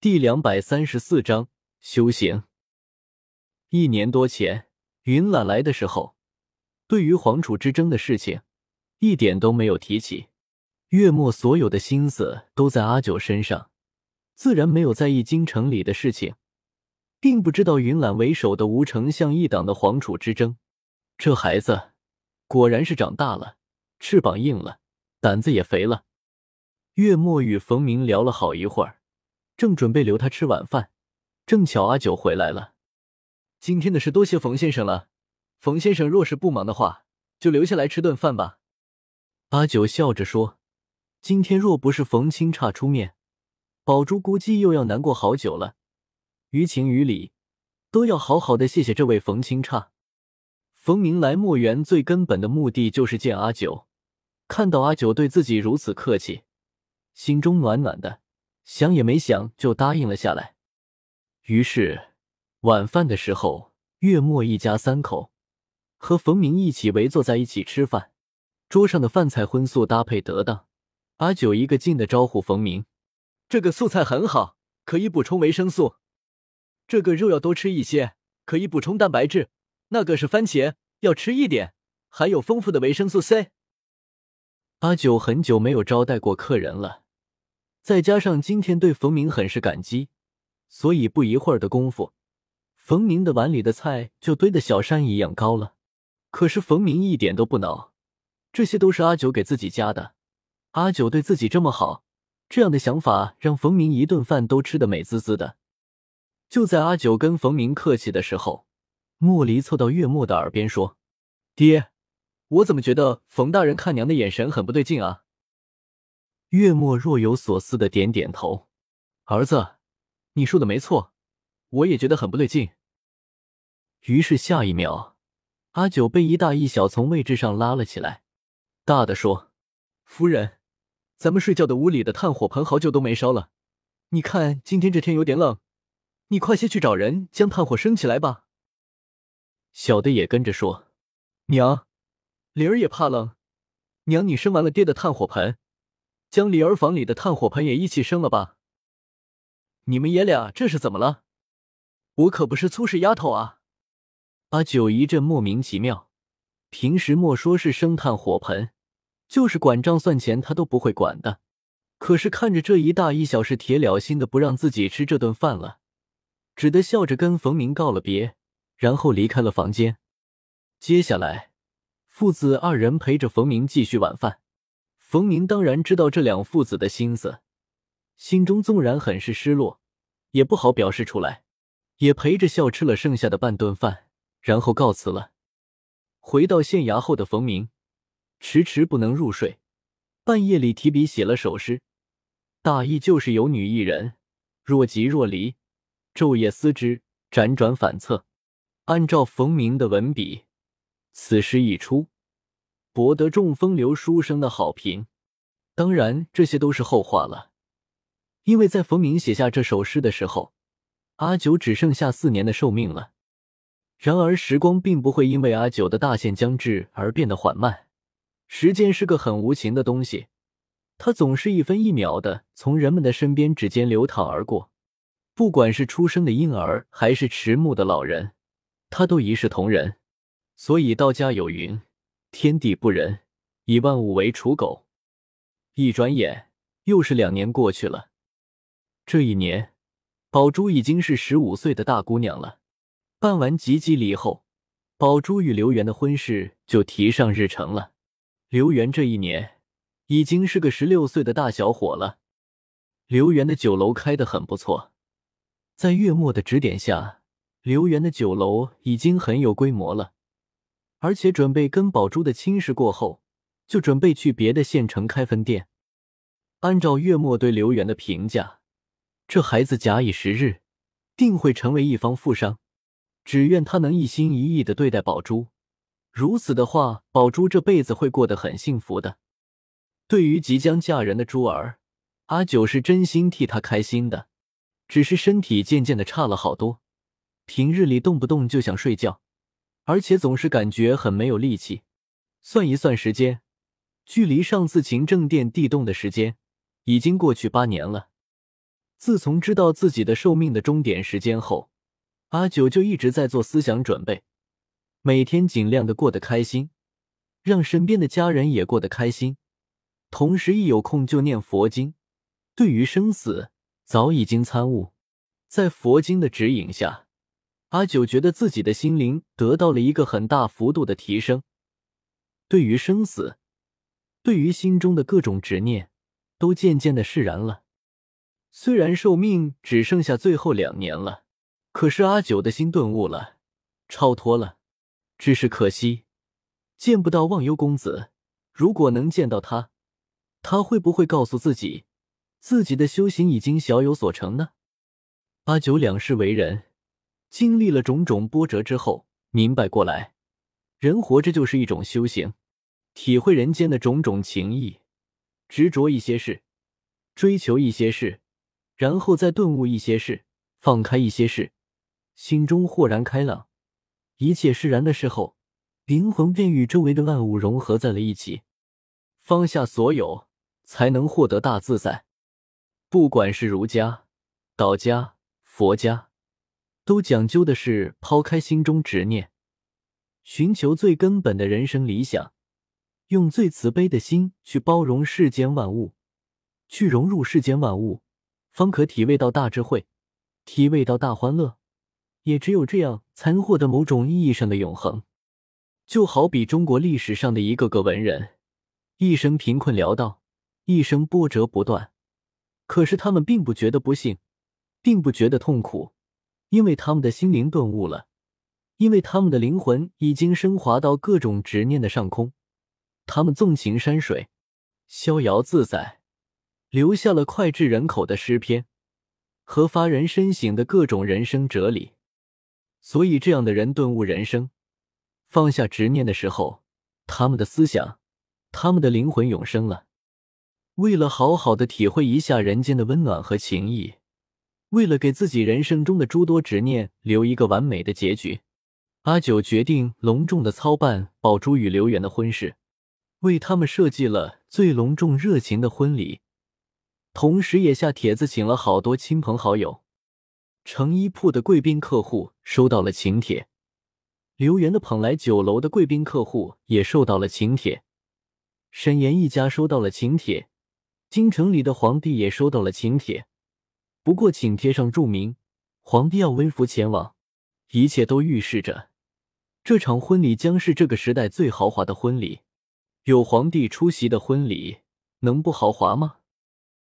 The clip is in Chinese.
第两百三十四章修行。一年多前，云岚来的时候，对于皇储之争的事情，一点都没有提起。月末所有的心思都在阿九身上，自然没有在意京城里的事情，并不知道云岚为首的吴丞相一党的皇储之争。这孩子果然是长大了，翅膀硬了，胆子也肥了。月末与冯明聊了好一会儿。正准备留他吃晚饭，正巧阿九回来了。今天的事多谢冯先生了。冯先生若是不忙的话，就留下来吃顿饭吧。阿九笑着说：“今天若不是冯清差出面，宝珠估计又要难过好久了。于情于理，都要好好的谢谢这位冯清差。”冯明来墨园最根本的目的就是见阿九，看到阿九对自己如此客气，心中暖暖的。想也没想就答应了下来。于是晚饭的时候，月末一家三口和冯明一起围坐在一起吃饭。桌上的饭菜荤素搭配得当。阿九一个劲的招呼冯明：“这个素菜很好，可以补充维生素。这个肉要多吃一些，可以补充蛋白质。那个是番茄，要吃一点，含有丰富的维生素 C。”阿九很久没有招待过客人了。再加上今天对冯明很是感激，所以不一会儿的功夫，冯明的碗里的菜就堆得小山一样高了。可是冯明一点都不恼，这些都是阿九给自己加的。阿九对自己这么好，这样的想法让冯明一顿饭都吃得美滋滋的。就在阿九跟冯明客气的时候，莫离凑到月末的耳边说：“爹，我怎么觉得冯大人看娘的眼神很不对劲啊？”月末若有所思的点点头，儿子，你说的没错，我也觉得很不对劲。于是下一秒，阿九被一大一小从位置上拉了起来。大的说：“夫人，咱们睡觉的屋里的炭火盆好久都没烧了，你看今天这天有点冷，你快些去找人将炭火升起来吧。”小的也跟着说：“娘，灵儿也怕冷，娘你生完了爹的炭火盆。”将李儿房里的炭火盆也一起生了吧！你们爷俩这是怎么了？我可不是粗使丫头啊！阿九一阵莫名其妙，平时莫说是生炭火盆，就是管账算钱他都不会管的。可是看着这一大一小是铁了心的不让自己吃这顿饭了，只得笑着跟冯明告了别，然后离开了房间。接下来，父子二人陪着冯明继续晚饭。冯明当然知道这两父子的心思，心中纵然很是失落，也不好表示出来，也陪着笑吃了剩下的半顿饭，然后告辞了。回到县衙后的冯明迟迟不能入睡，半夜里提笔写了首诗，大意就是有女一人，若即若离，昼夜思之，辗转反侧。按照冯明的文笔，此诗一出。博得众风流书生的好评，当然这些都是后话了。因为在冯明写下这首诗的时候，阿九只剩下四年的寿命了。然而时光并不会因为阿九的大限将至而变得缓慢，时间是个很无情的东西，它总是一分一秒的从人们的身边指尖流淌而过。不管是出生的婴儿，还是迟暮的老人，他都一视同仁。所以道家有云。天地不仁，以万物为刍狗。一转眼又是两年过去了。这一年，宝珠已经是十五岁的大姑娘了。办完吉笄礼后，宝珠与刘元的婚事就提上日程了。刘元这一年已经是个十六岁的大小伙了。刘元的酒楼开得很不错，在月末的指点下，刘元的酒楼已经很有规模了。而且准备跟宝珠的亲事过后，就准备去别的县城开分店。按照月末对刘元的评价，这孩子假以时日，定会成为一方富商。只愿他能一心一意的对待宝珠，如此的话，宝珠这辈子会过得很幸福的。对于即将嫁人的珠儿，阿九是真心替她开心的。只是身体渐渐的差了好多，平日里动不动就想睡觉。而且总是感觉很没有力气。算一算时间，距离上次勤政殿地动的时间已经过去八年了。自从知道自己的寿命的终点时间后，阿九就一直在做思想准备，每天尽量的过得开心，让身边的家人也过得开心，同时一有空就念佛经。对于生死，早已经参悟，在佛经的指引下，阿九觉得自己的心灵得到了一个很大幅度的提升。对于生死，对于心中的各种执念，都渐渐的释然了。虽然寿命只剩下最后两年了，可是阿九的心顿悟了，超脱了。只是可惜，见不到忘忧公子。如果能见到他，他会不会告诉自己，自己的修行已经小有所成呢？阿九两世为人，经历了种种波折之后，明白过来，人活着就是一种修行，体会人间的种种情谊，执着一些事，追求一些事。然后再顿悟一些事，放开一些事，心中豁然开朗，一切释然的时候，灵魂便与周围的万物融合在了一起。放下所有，才能获得大自在。不管是儒家、道家、佛家，都讲究的是抛开心中执念，寻求最根本的人生理想，用最慈悲的心去包容世间万物，去融入世间万物。方可体味到大智慧，体味到大欢乐，也只有这样，才能获得某种意义上的永恒。就好比中国历史上的一个个文人，一生贫困潦倒，一生波折不断，可是他们并不觉得不幸，并不觉得痛苦，因为他们的心灵顿悟了，因为他们的灵魂已经升华到各种执念的上空，他们纵情山水，逍遥自在。留下了脍炙人口的诗篇和发人深省的各种人生哲理，所以这样的人顿悟人生、放下执念的时候，他们的思想、他们的灵魂永生了。为了好好的体会一下人间的温暖和情谊，为了给自己人生中的诸多执念留一个完美的结局，阿九决定隆重的操办宝珠与刘源的婚事，为他们设计了最隆重、热情的婚礼。同时，也下帖子请了好多亲朋好友。成衣铺的贵宾客户收到了请帖，刘源的捧来酒楼的贵宾客户也收到了请帖，沈岩一家收到了请帖，京城里的皇帝也收到了请帖。不过，请贴上注明皇帝要微服前往，一切都预示着这场婚礼将是这个时代最豪华的婚礼。有皇帝出席的婚礼，能不豪华吗？